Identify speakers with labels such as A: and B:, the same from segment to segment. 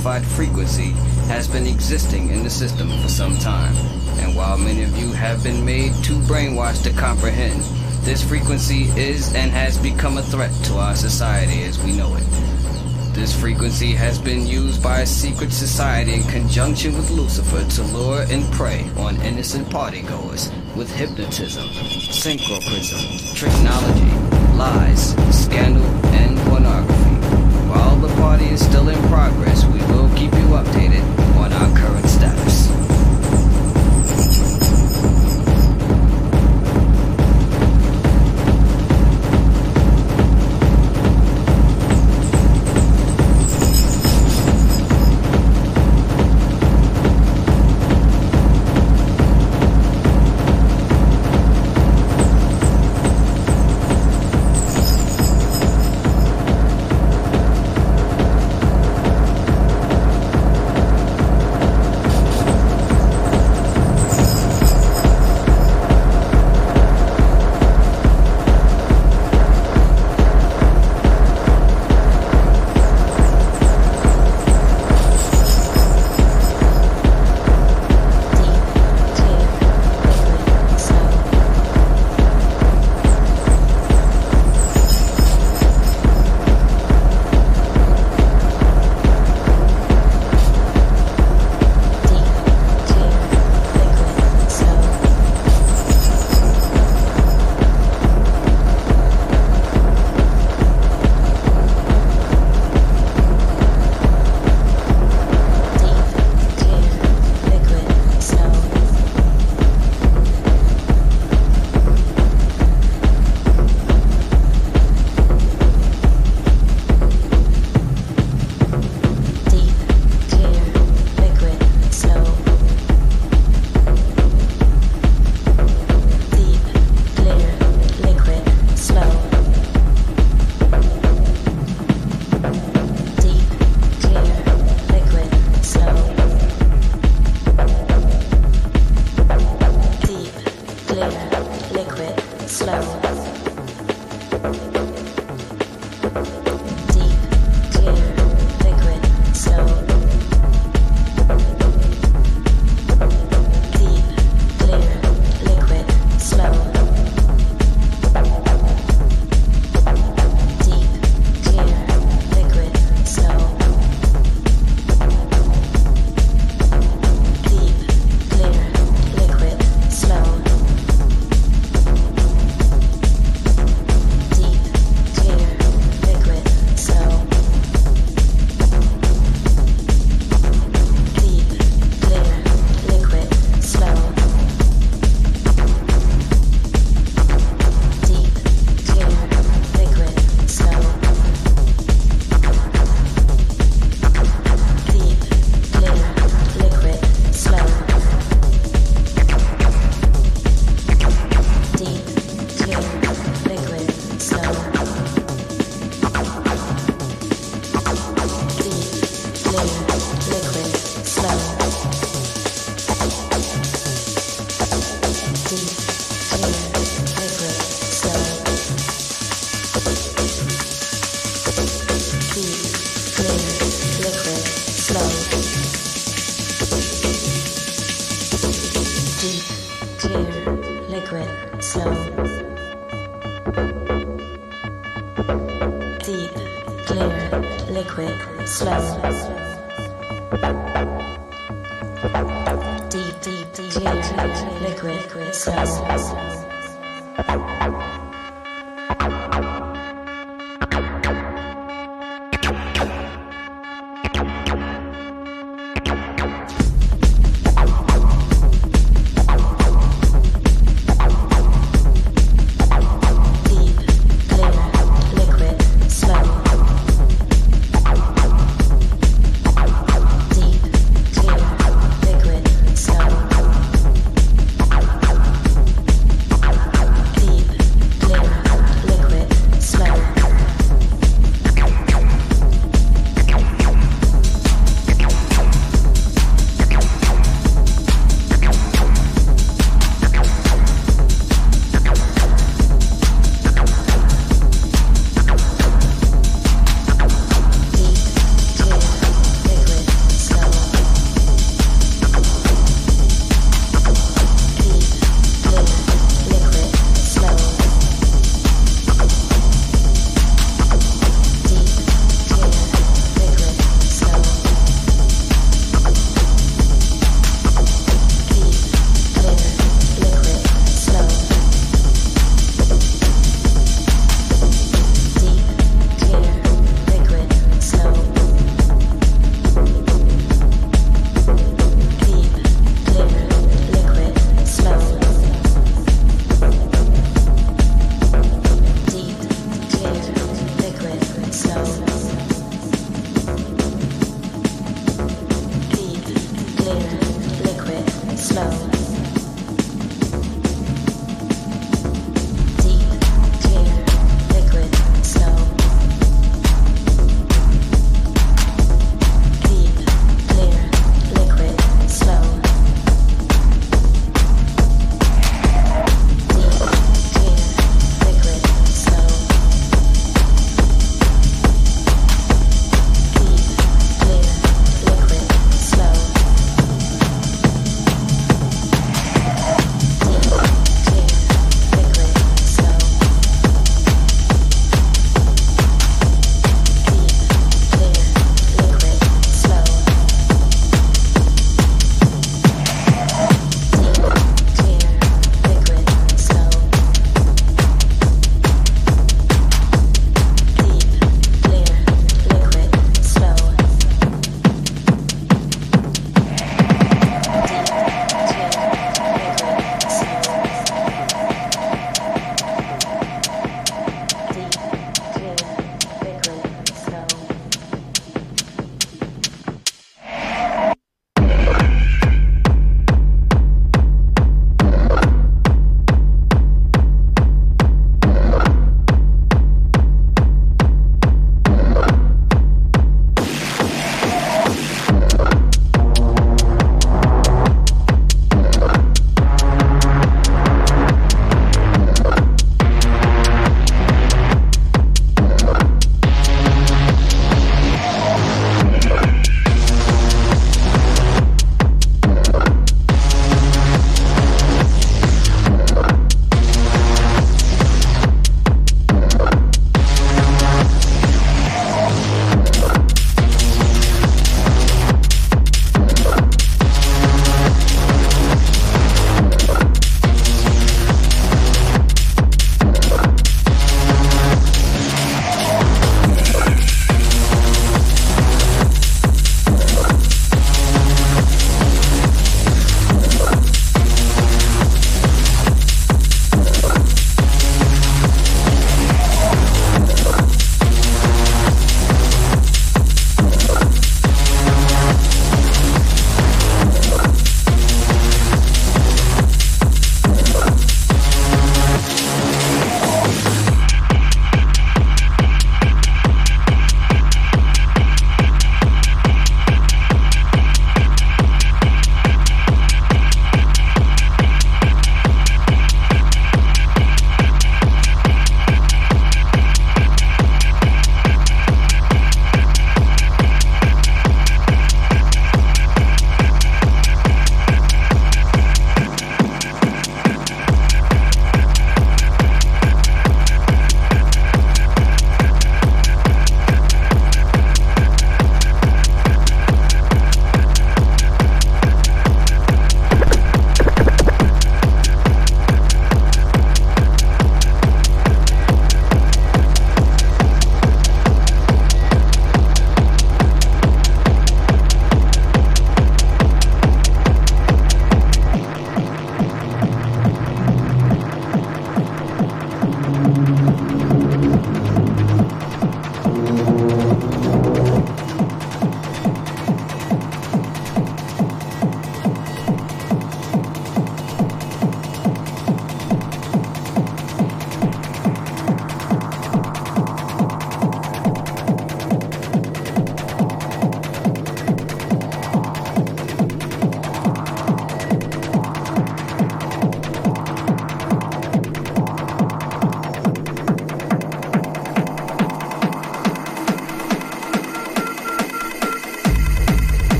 A: unidentified frequency has been existing in the system for some time. And while many of you have been made too brainwashed to comprehend, this frequency is and has become a threat to our society as we know it. This frequency has been used by a secret society in conjunction with Lucifer to lure and prey on innocent partygoers with hypnotism, synchroprism, technology, lies, scandal, and pornography. Party is still in progress, we will keep you updated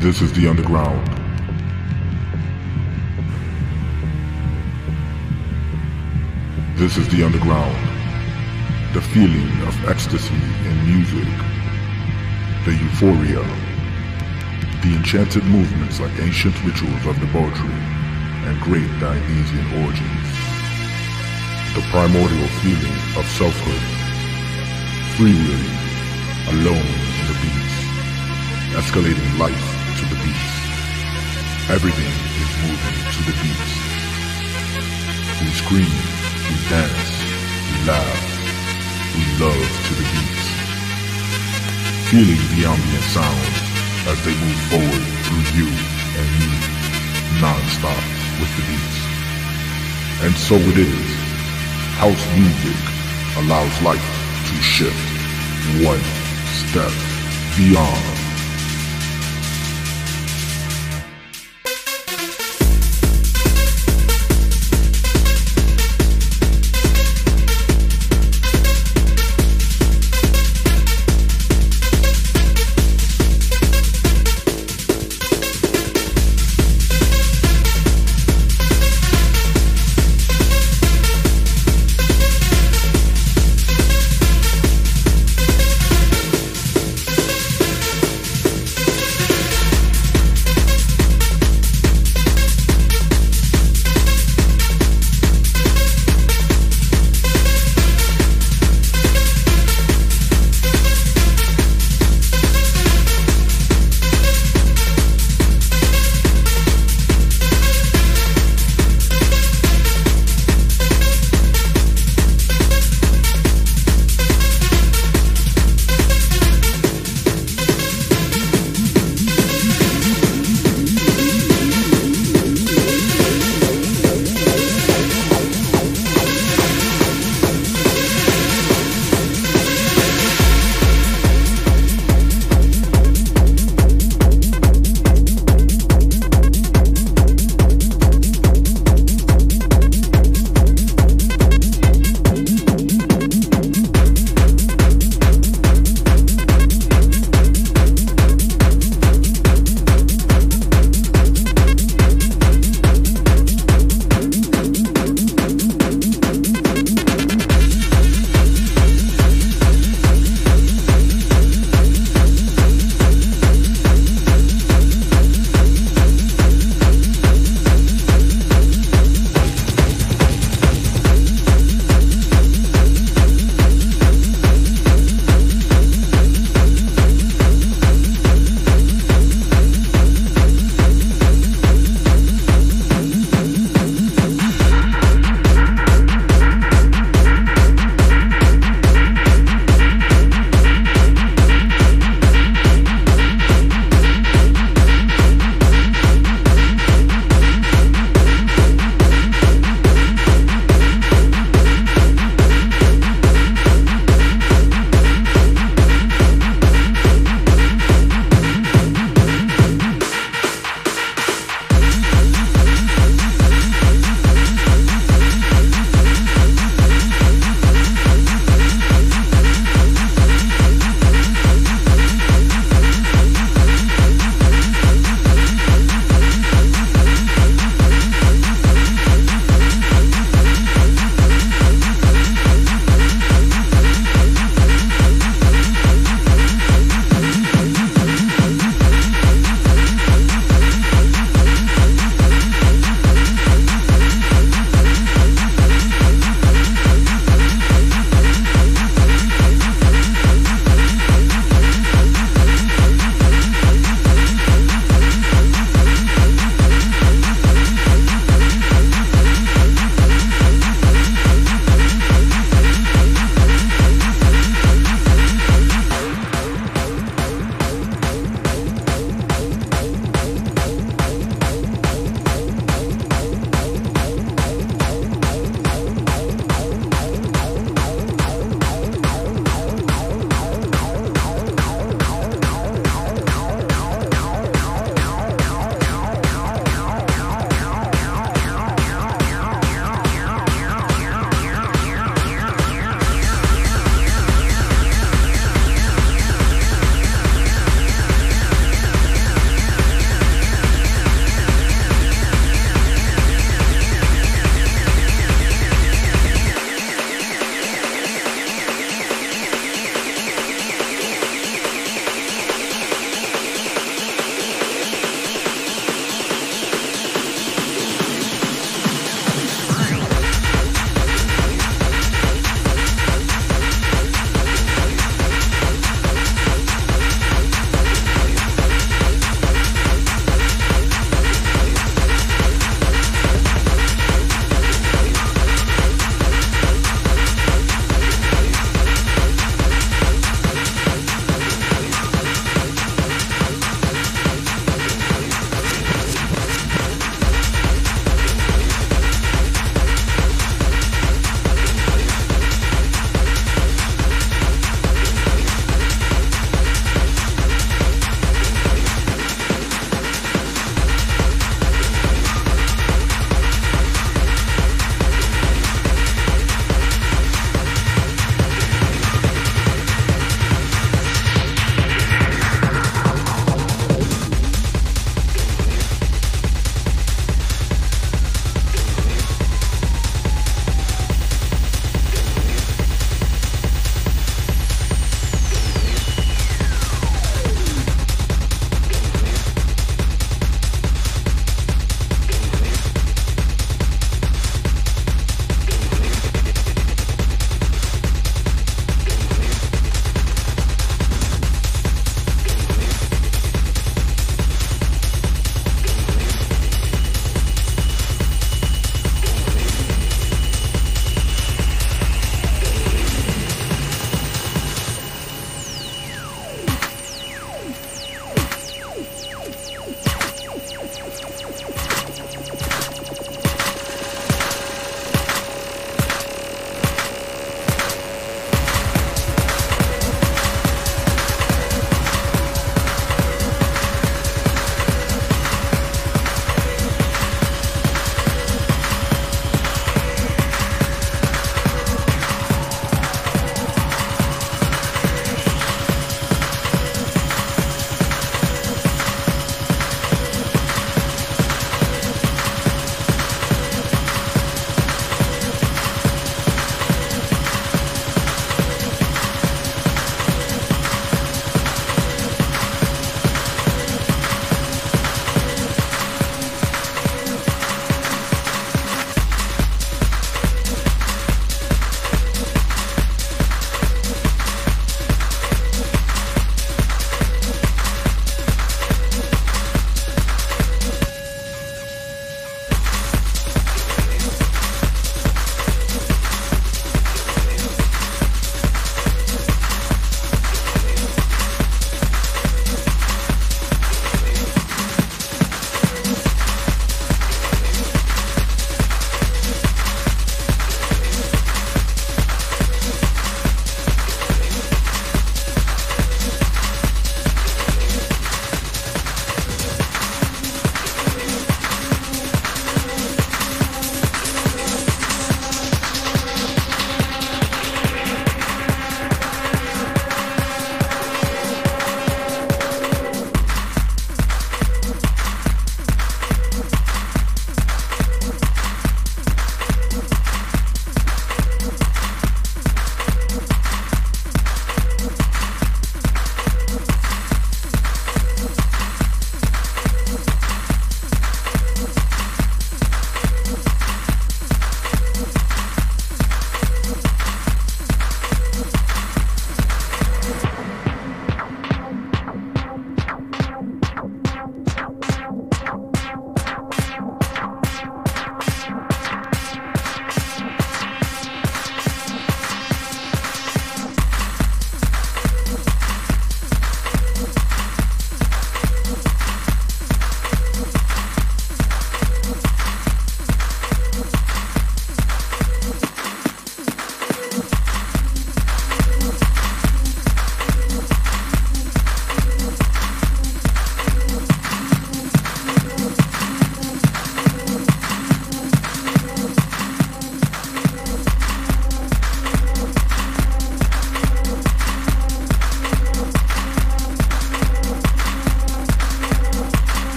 B: This is the underground. This is the underground. This is the underground. The feeling of ecstasy in music. The euphoria. The enchanted movements like ancient rituals of debauchery and great Dionysian orgies. The primordial feeling of selfhood. Freewheeling, alone in the beats, escalating life to the beats. Everything is moving to the beats. We scream, we dance, we laugh, we love to the beats. Feeling the ambient sound as they move forward through you and me, non-stop with the beats. And so it is. House music allows life to shift one step beyond.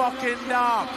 C: Fucking dark.